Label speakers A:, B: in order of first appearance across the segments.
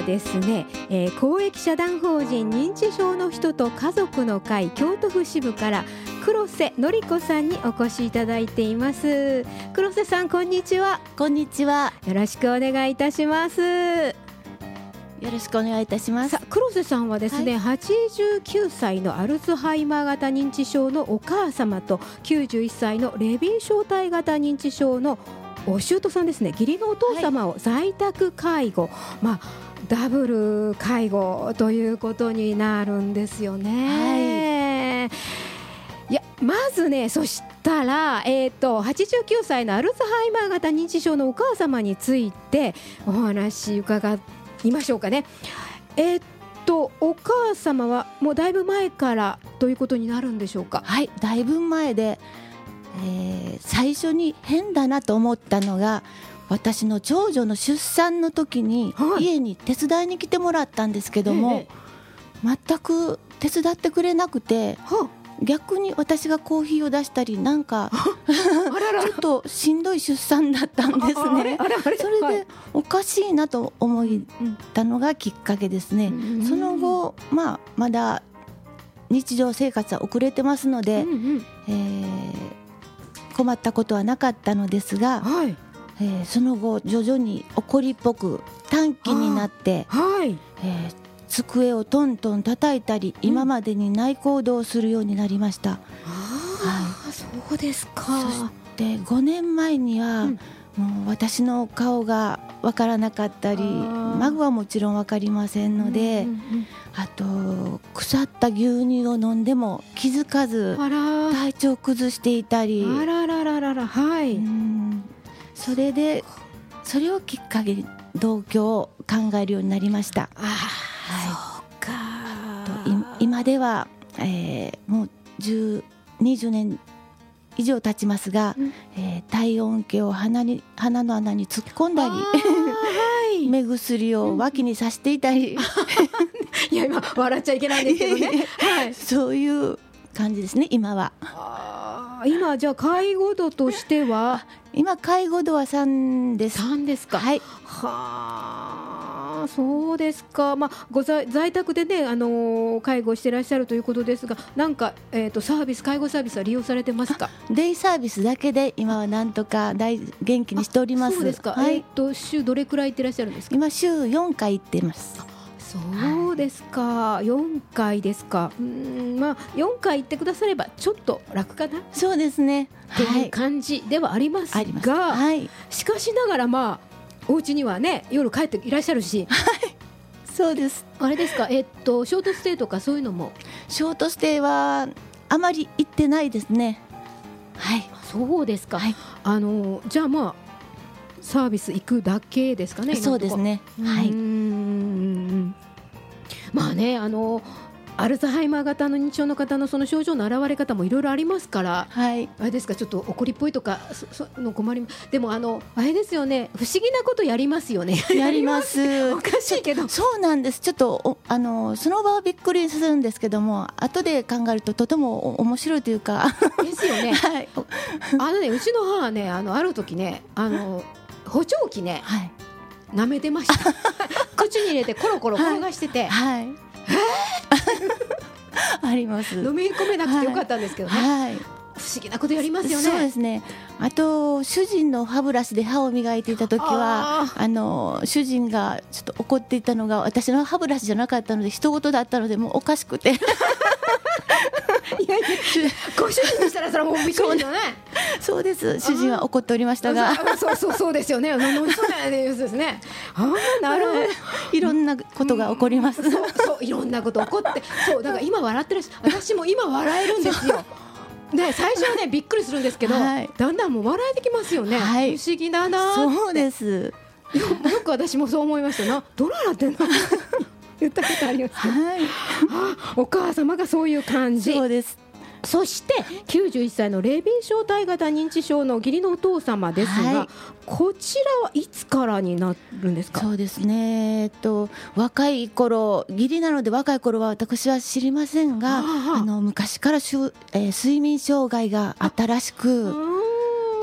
A: はですね、えー、公益社団法人認知症の人と家族の会京都府支部から黒瀬のり子さんにお越しいただいています。黒瀬さんこんにちは。
B: こんにちは。
A: よろしくお願いいたします。よ
B: ろしくお願いいたします。
A: 黒瀬さんはですね、はい、89歳のアルツハイマー型認知症のお母様と91歳のレビー小体型認知症のお舅さんですね。義理のお父様を在宅介護、はい、まあダブル介護ということになるんですよね。はい、いやまずねそしたら、えーと、と89歳のアルツハイマー型認知症のお母様についてお話伺いましょうかね。えーとお母様はもうだいぶ前からということになるんでしょうか？
B: はいだいぶ前でえー、最初に変だなと思ったのが私の長女の出産の時に家に手伝いに来てもらったんですけども、全く手伝ってくれなくて、逆に私がコーヒーを出したりなんかちょっとしんどい出産だったんですね。それでおかしいなと思ったのがきっかけですね、その後まあまだ日常生活は遅れてますので、えー困ったことはなかったのですが、はい、えー、その後徐々に怒りっぽく短気になって、はい。えー、机をトントン叩いたり、うん、今までにない行動をするようになりました。は
A: い、そうですか。
B: そして5年前には、うん。もう私の顔が分からなかったり孫はもちろん分かりませんので、うんうんうん、あと腐った牛乳を飲んでも気づかず体調を崩していたり。
A: あらららららはい、
B: それでそれをきっかけに同居を考えるようになりました。あ
A: はい、
B: そうか今では、えー、もう20年以上経ちますが、うん、えー、体温計を鼻に鼻の穴に突っ込んだり、はい、目薬を脇にさしていたり、
A: いや今笑っちゃいけないんですけどね、
B: はい、そういう感じですね今は。
A: 今じゃあ介護度としては？
B: 今介護度は3です。
A: 3ですか。
B: はい。
A: はあ、そうですか。まあご在在宅でねあのー、介護していらっしゃるということですが、なんかえっ、ー、とサービス介護サービスは利用されてますか？
B: デイサービスだけで今はなんとか大元気にしております。
A: そうですか。はい、えっ、ー、と週どれくらい行ってらっしゃるんですか？
B: 今週4回行ってます。
A: そうですか、はい、4回ですか、うんまあ、4回行ってくださればちょっと楽かな。
B: そうですね。
A: という感じではありますが、はい、しかしながら、まあ、お家にはね夜帰っていらっしゃるし。
B: はい。そうです。
A: あれですか、えっと、ショートステイとかそういうのも？
B: ショートステイはあまり行ってないですね。はい、
A: そうですか、はい、あのじゃあまあサービス行くだけですかね。
B: そうですね。はい。
A: まあね、あの。アルツハイマー型の認知症の方のその症状の現れ方もいろいろありますから、はい、あれですかちょっと怒りっぽいとかそその困りでもあのあれですよね不思議なことやりますよね
B: やります
A: おかしいけど
B: そうなんですちょっとあのその場はびっくりするんですけども後で考えるととても面白いというか
A: ですよね、はい、あのねうちの母ねあのある時ねあの補聴器ね、はい、舐めてました。口に入れてコロコロ転がしてて、はい、はい、
B: あります。
A: 飲み込めなくてよかったんですけどね、はい、不思議なことやりますよね。
B: そうですね。あと主人の歯ブラシで歯を磨いていた時はあの主人がちょっと怒っていたのが私の歯ブラシじゃなかったので人事だったのでもうおかしくて
A: いやいやご主人にしたらそれはもうびっくりだね。
B: そうです。主人は怒っておりましたが。
A: そうそうそうですよね。飲みそうなやつですね。ああなるほど。
B: いろんなことが起こります、
A: そうそういろんなこと起こって。そうだから今笑ってるし私も今笑えるんですよ。ね、最初はねびっくりするんですけど、はい、だんだんもう笑えてきますよね、はい、不思議だな
B: そうです。
A: よく私もそう思いました。などうなってんの？言ったことあります、はい、お母様がそういう感じ。
B: そうです。
A: そして91歳のレビー小体型認知症の義理のお父様ですが、はい、こちらはいつからになるんですか？
B: そうですね、えっと、若い頃義理なので若い頃は私は知りませんがあの昔からしゅ、えー、睡眠障害があったらしく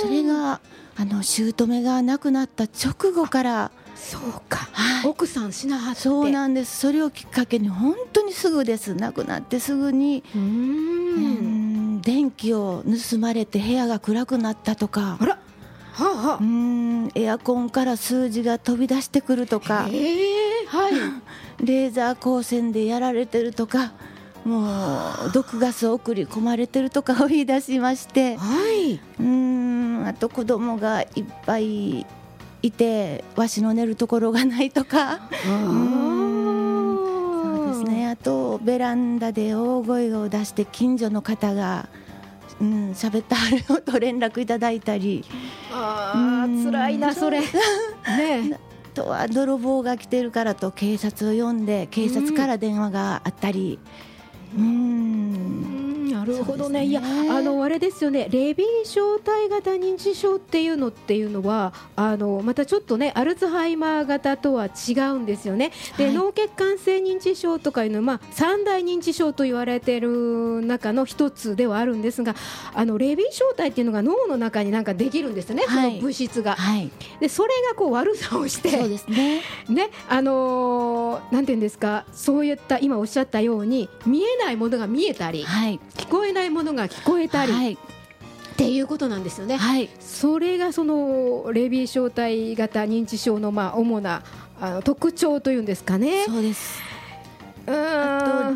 B: それがあの姑が亡くなった直後から
A: そうか、
B: はい。
A: 奥さんしなはって。
B: そうなんです。それをきっかけに本当にすぐです。亡くなってすぐに。
A: うー
B: うん。ん電気を盗まれて部屋が暗くなったとか。
A: あら。はあは
B: うーん。エアコンから数字が飛び出してくると
A: あ
B: か。
A: ええはい。
B: レーザー光線でやられてるとか。もう毒ガスを送り込まれてるとかを言い出しまして。
A: はい、
B: うーん。あと子供がいっぱいいてわしの寝るところがないとか。そうですね。あとベランダで大声を出して近所の方がうん喋ってはるよと連絡いただいたり。
A: あ
B: うん。
A: ー辛いなそれ。ね
B: あとは泥棒が来てるからと警察を呼んで警察から電話があったり。うーん。
A: なるほどね。
B: ね。
A: いやあのあれですよね。レビー小体型認知症っていうのっていうのはあのまたちょっとねアルツハイマー型とは違うんですよね。で、
B: はい。
A: 脳血管性認知症とかいうのは、まあ、三大認知症と言われてる中の一つではあるんですがあのレビー小体っていうのが脳の中になんかできるんですよね、
B: はい。
A: その物質が。
B: はい。
A: でそれがこう悪さをして
B: そうですね。
A: ねあのーなんていうんですか。そういった今おっしゃったように見えないものが見えたり
B: はい。
A: 聞こえないものが聞こえたり、
B: はい。
A: っていうことなんですよね。
B: はい。
A: それがそのレビー小体型認知症のまあ主なあの特徴というんですかね。
B: そうです。と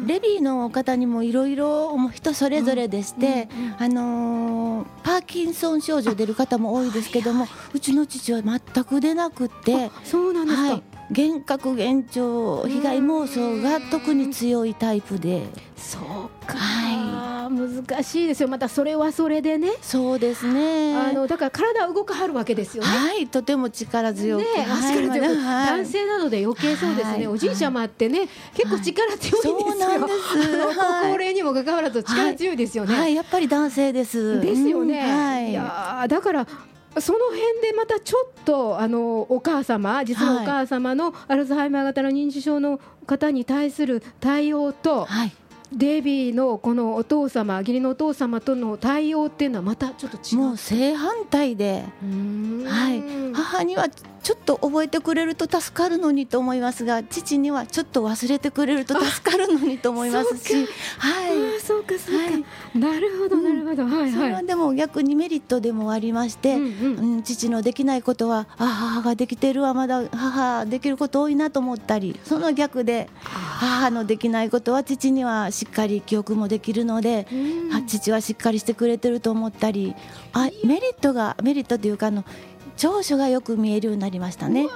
B: レビーの方にもいろいろ人それぞれでして、
A: うんうんうん。
B: あのーパーキンソン症状出る方も多いですけども、うちの父は全く出なくって、
A: そうなんですか。
B: はい、幻覚幻聴被害妄想が特に強いタイプで。
A: そうか、
B: は
A: 難しいですよ。またそれはそれでね。
B: そうですね。
A: あのだから体を動かはるわけですよね。
B: はい。とても力強く、
A: ね、
B: はい。
A: 男性なので余計そうですね、
B: はい。
A: おじいちゃまってね、結構力強いんですよ、
B: そうなんです。
A: 高齢にもかかわらず力強いですよね。
B: はい、やっぱり男性です。
A: ですよね、
B: い。
A: いやーだからその辺でまたちょっとあのお母様実のお母様のアルツハイマー型の認知症の方に対する対応と、
B: はい。
A: デビーのこのお父様義理のお父様との対応っていうのはまたちょっと違う。
B: もう正反対ではい、母にはちょっと覚えてくれると助かるのにと思いますが父にはちょっと忘れてくれると助かるのにと思いますし、はい、
A: そうかそうか、
B: はい。
A: なるほどなるほど、はい
B: それ
A: は
B: はいでも逆にメリットでもありまして、
A: うん
B: う
A: うん
B: ん父のできないことはあ母ができてるわまだ母できること多いなと思ったりその逆で母のできないことは父にはしっかり記憶もできるので、
A: うん。
B: あ父はしっかりしてくれてると思ったりあメリットがメリットというかあの長所がよく見えるようになりましたね。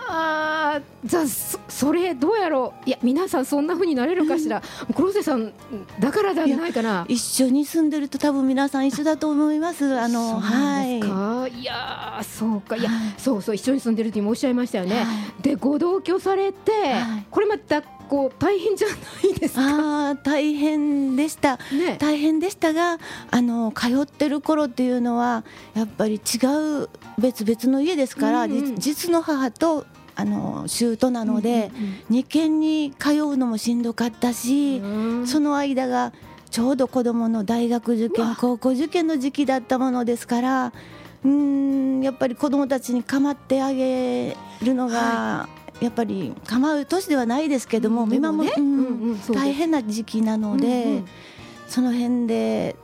A: じゃあそそれどうやろう？いや皆さんそんな風になれるかしら？黒瀬さんだからじゃないかな。
B: 一緒に住んでると多分皆さん一緒だと思います。あのは
A: か、い、やーそうか。いや、
B: はい。
A: そうそう一緒に住んでるって今おっしゃいましたよ
B: い。
A: ね、
B: はい。
A: でご同居されて、
B: はい。
A: これまたこう大変じゃないですか。
B: ああ大変でした。
A: ね。
B: 大変でしたがあの通ってる頃っていうのはやっぱり違う別々の家ですから、
A: うんうん。
B: じ実の母とあの姑なので、二軒に通うのもしんどかったし、
A: うん。
B: その間がちょうど子どもの大学受験高校受験の時期だったものですからうーんやっぱり子どもたちに構ってあげるのが、やっぱり構う年ではないですけども、
A: うん
B: 見守る、大変な時期なので、
A: うんうん
B: その辺で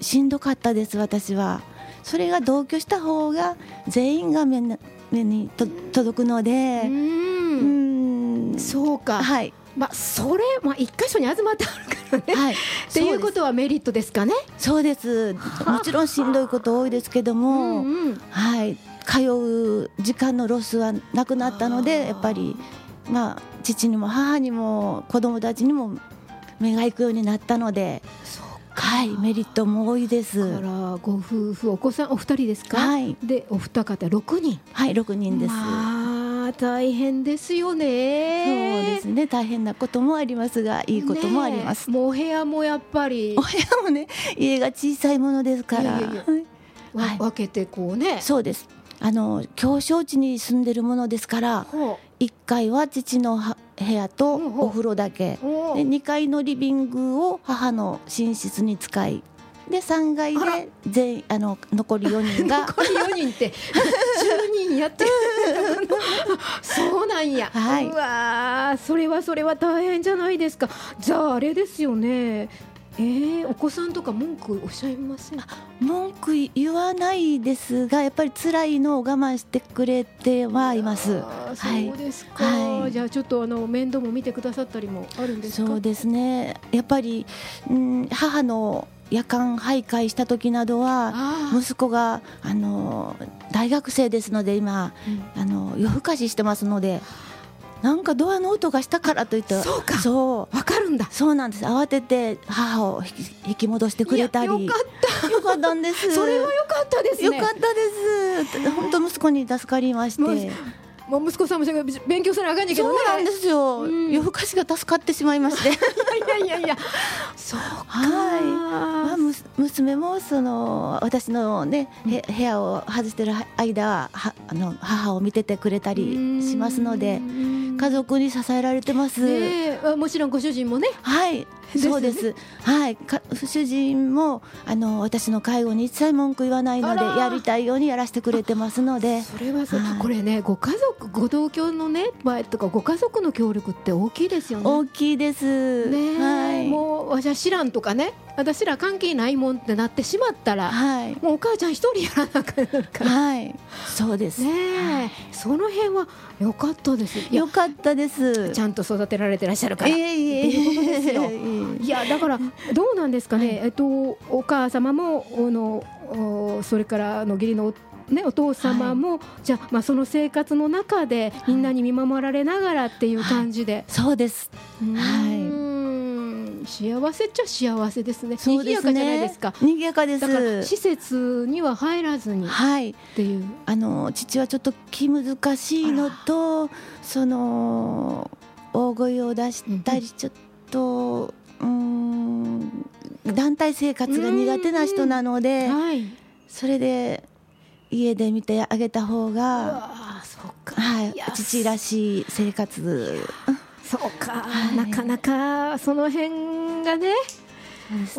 B: しんどかったです私は。それが同居した方が全員が目に目にと届くので、
A: う
B: うん。ん
A: そうか、
B: はい。
A: まあそれまあ一箇所に集まってあるからね、
B: はい、
A: っていうことはメリットですかね。
B: そうです。もちろんしんどいこと多いですけども、
A: うんうん。
B: はい、通う時間のロスはなくなったのでやっぱり、まあ、父にも母にも子供たちにも目が行くようになったので、はい、メリットも多いで
A: だ
B: す
A: か。らご夫婦お子さんお二人ですか、
B: はい、
A: でお二方六人。
B: はい、6人です。
A: まあ大変ですよ
B: そう
A: ね
B: ですね。大変なこともありますがいいこともあります。
A: もうお部屋もやっぱり。
B: お部屋もね家が小さいものですから。
A: いやいやいや。
B: はい。
A: 分けてこうね。
B: そうですあの狭小地に住んでるものですから
A: ほ
B: 1階は父のは部屋とお風呂だけ。で2階のリビングを母の寝室に使いで3階で全員あの残り4人が
A: 残り4人って 10人やってる。そうなんや、
B: はい。う
A: わーそれはそれは大変じゃないですか。じゃああれですよねえー、お子さんとか文句おっしゃいません？
B: 文句言わないですがやっぱり辛いのを我慢してくれてはいます。
A: そうですか、
B: はい。
A: じゃあちょっとあの面倒も見てくださったりもあるんですか？
B: そうですね。やっぱり、うん、母の夜間徘徊した時などは息子があの大学生ですので今
A: うん。
B: あの夜更かししてますのでなんかドアの音がしたからといって
A: そうか。
B: そう。
A: わかるんだ。
B: そうなんです。慌てて母を引き戻してくれたり。
A: よかった。
B: よかったんです。
A: それは良かったですね。
B: よかったです。本当息子に助かりまして。
A: もう息子さんも勉強せなあかんねんけどね。
B: そうなんですよ、
A: うん。
B: 夜更かしが助かってしまいまして。
A: いやいやいやそうか
B: はい。まあ、むす娘もその私のね、へ部屋を外してる間ははあの母を見ててくれたりしますので家族に支えられてます。
A: ねもちろんご主人もね。
B: はい、そうです。はい、か主人もあの私の介護に一切文句言わないのでやりたいようにやらせてくれてますので、
A: それはそう、
B: はい
A: これねご家族ご同居のね場合とかご家族の協力って大きいですよね。
B: 大きいです。
A: ねえ
B: はい、
A: もう私は知らんとかね私ら関係ないもんってなってしまったら、
B: はい、
A: もうお母ちゃん一人やらなあかんから。
B: はい、そうです。
A: ねえ、その辺は良かったです。
B: よかったです。
A: ちゃんと育てられてらっしゃるから。
B: いえいえ
A: っていうことですよ
B: い
A: やだからどうなんですかね、えっとお母様もあのおそれからあの義理のね、お父様も、じゃあ,、まあその生活の中でみんなに見守られながらっていう感じで、
B: そうです。
A: うーん。幸せっちゃ幸せですね。賑やかじゃないですか。
B: 賑やかです。
A: だから施設には入らずに。っ
B: はい、
A: ていう、
B: あの父はちょっと気難しいのと、その大声を出したり、ちょっと、うーん、団体生活が苦手な人なので、
A: はい、
B: それで家で見てあげた方
A: う
B: が、
A: わあそうか、
B: はい父らしい生活。
A: そうか、
B: はい。
A: なかなかその辺がね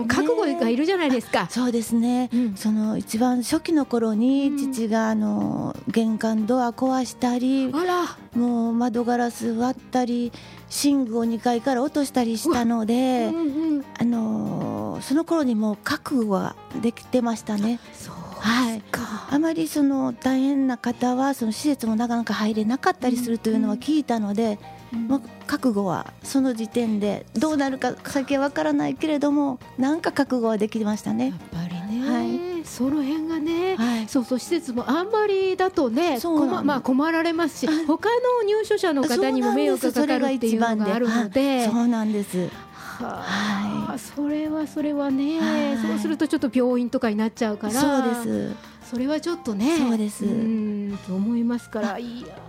A: 覚悟がいるじゃないですか。
B: そうですね、
A: うん。
B: その一番初期の頃に
A: うん。
B: 父があの玄関ドア壊したり、
A: あら。
B: もう窓ガラス割ったり寝具を2階から落としたりしたので、
A: うんうん、
B: あのーその頃にもう覚悟はできてましたね。
A: そう
B: はい。
A: か。
B: あまりその大変な方はその施設もなかなか入れなかったりするというのは聞いたので、もう覚悟はその時点でどうなるか先はわからないけれどもなんか覚悟はできました
A: や
B: ね
A: っ。ぱりね、
B: はい。
A: その辺がね、
B: はい。
A: そうそう施設もあんまりだとね困まあ困られますし
B: はい
A: 他の入所者の方にも迷惑がかかるっていうのがあるので。
B: そうなんです。
A: はあ
B: は
A: それはそれはね、
B: はい。
A: そうするとちょっと病院とかになっちゃうから。
B: そうです。
A: それはちょっとね
B: そうです。
A: んと思いますから。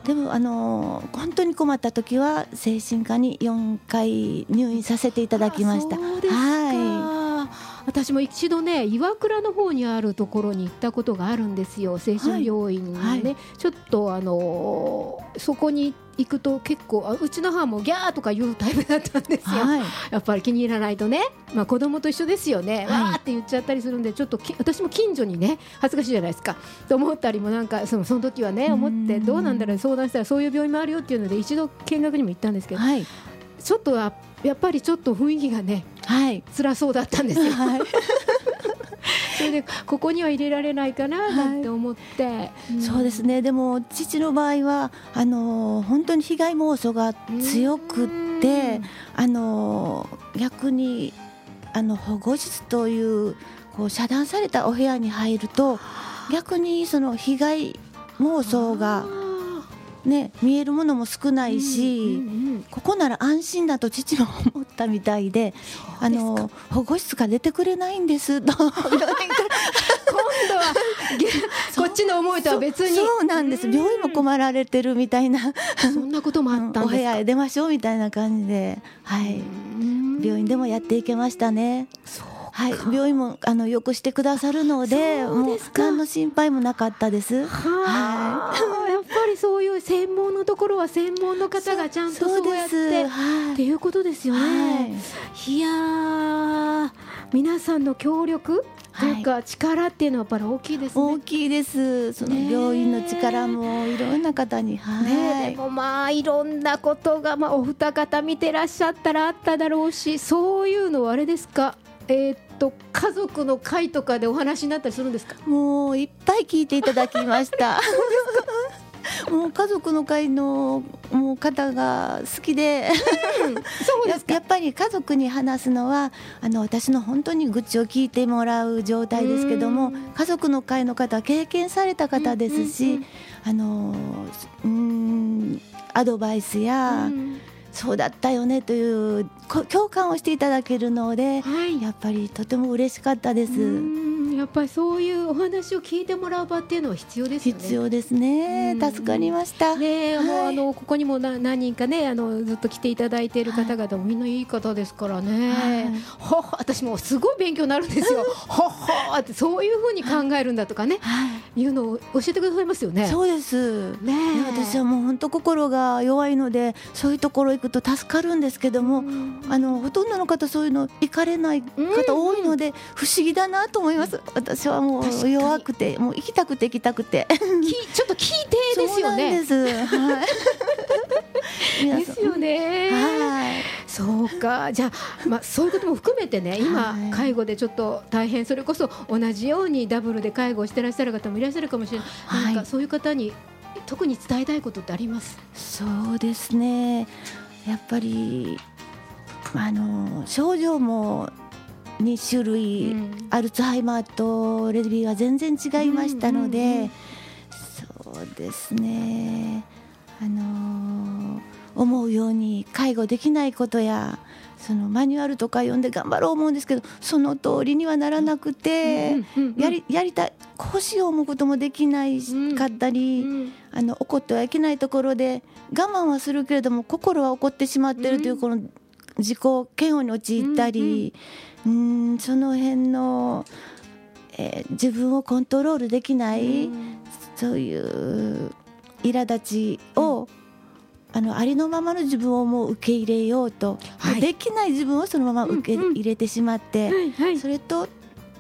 B: でもあのー本当に困った時は精神科に4回入院させていただきました。
A: あそうですか、
B: は
A: 私も一度ね岩倉の方にあるところに行ったことがあるんですよ。精神病院にね、
B: はい。はい
A: ちょっとあのーそこに行くと結構あうちの母もギャーとか言うタイプだったんですよ、
B: はい。
A: やっぱり気に入らないとね、まあ、子供と一緒ですよね、
B: はい
A: わーって言っちゃったりするんでちょっとき私も近所にね恥ずかしいじゃないですかと思ったりもなんかそのその時はね思って
B: うん
A: どうなんだろう相談したらそういう病院もあるよっていうので一度見学にも行ったんですけど
B: はい。
A: ちょっとはやっぱりちょっと雰囲気がね
B: はい。
A: 辛そうだったんですよ。
B: はい。
A: それでここには入れられないかななんて思って、ん。
B: そうですね。でも父の場合はあのー本当に被害妄想が強くって、あのー逆にあの保護室というこう遮断されたお部屋に入ると逆にその被害妄想がね見えるものも少ないし。
A: うんうんうん
B: ここなら安心だと父も思ったみたいで、あの保護室から出てくれないんですと。
A: 今度はげこっちの思いとは別に。
B: そうなんです。病院も困られてるみたいな。
A: そんなこともあったん
B: お部
A: ですか。
B: 屋へ出ましょうみたいな感じで、はい、
A: うん。
B: 病院でもやっていけましたね。
A: そう。か
B: はい、病院もあのよくしてくださるのでもう何の心配もなかったです。
A: はい、やっぱりそういう専門のところは専門の方がちゃんとそうやって、はい、っていうことですよね、はい、いや皆さんの協力というか力っていうのはやっぱり大きいです、ね、
B: 大きいです。その病院の力もいろんな方に、
A: はい、ね、でもまあいろんなことが、まあ、お二方見てらっしゃったらあっただろうしそういうのはあれですか？えー、っと家族の会とかでお話になったりするんですか？
B: もういっぱい聞いていただきました。もう家族の会のもう方が好きで。そうですやっぱり家族に話すのはあの私の本当に愚痴を聞いてもらう状態ですけども家族の会の方は経験された方ですし、あのうんアドバイスや、そうだったよねという共感をしていただけるので、はい、やっぱりとても嬉しかったです。
A: やっぱりそういうお話を聞いてもらう場っていうのは必要ですよ
B: ね。必要ですね。助かりました。
A: ね、はい、もうあのここにもな何人かねあのずっと来ていただいている方々もみんないい方ですからね。はい、ほ私もすごい勉強になるんですよ。ほほってそういうふうに考えるんだとかね、はい、いうのを教えてくださいますよね。
B: そうです。ね私はもう本当心が弱いのでそういうところ行くと助かるんですけども、あのほとんどの方そういうの行かれない方多いので不思議だなと思います。私はもう弱くてもう行きたくて行きたくて
A: ちょっと聞いてですよね。
B: です。はい。
A: ですよね。はい。そうか。じゃあまあそういうことも含めてね、今、介護でちょっと大変それこそ同じようにダブルで介護をしてらっしゃる方もいらっしゃるかもしれない。はい、なんかそういう方に特に伝えたいことってあります？
B: そうですね。やっぱりあの症状も2種類、うん、アルツハイマーとレデビーは全然違いましたので、うんうんうん、そうですね、あのー、思うように介護できないことやそのマニュアルとか読んで頑張ろう思うんですけどその通りにはならなくて、やりやりたい腰を思うこともできないかったり、うんうん、あの怒ってはいけないところで我慢はするけれども心は怒ってしまっているというこの自己嫌悪に陥ったり。うんその辺の、えー、自分をコントロールできない、そういう苛立ちを、あのありのままの自分をもう受け入れようと、はい、できない自分をそのまま受け入れてしまって、それと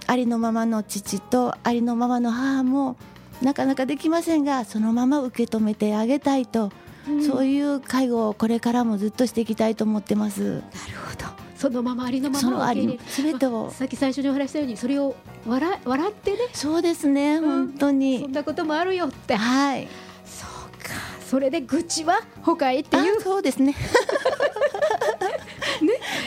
B: ありのままの父とありのままの母もなかなかできませんがそのまま受け止めてあげたいと、うん、そういう介護をこれからもずっとしていきたいと思ってます。なる
A: ほどそのままありのまま
B: の全てを、
A: さっき最初にお話したようにそれを笑笑ってね。
B: そうですね、うん、本当に。
A: そんなこともあるよって。
B: はい。
A: そうか。それで愚痴はほかへっていう。
B: そうですね
A: ね、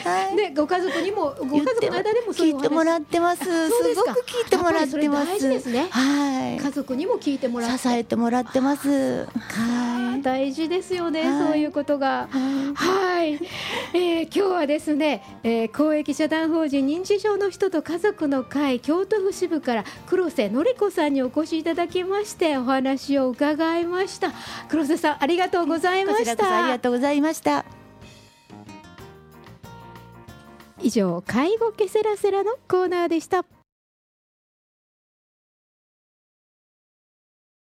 A: はい、ね、ご家族にも、ご家族の間でも
B: 聞いてもらってます。すごく聞いてもらってます。
A: ですね。はい。家族にも聞いてもら
B: 支えてもらってます。
A: はい。大事ですよね、そういうことが。はい。えー、今日はですね、えー、公益社団法人認知症の人と家族の会京都府支部から黒瀬のり子さんにお越しいただきましてお話を伺いました。黒瀬さんありがとうございました。
B: ありがとうございました。
A: 以上介護ケセラセラのコーナーでした。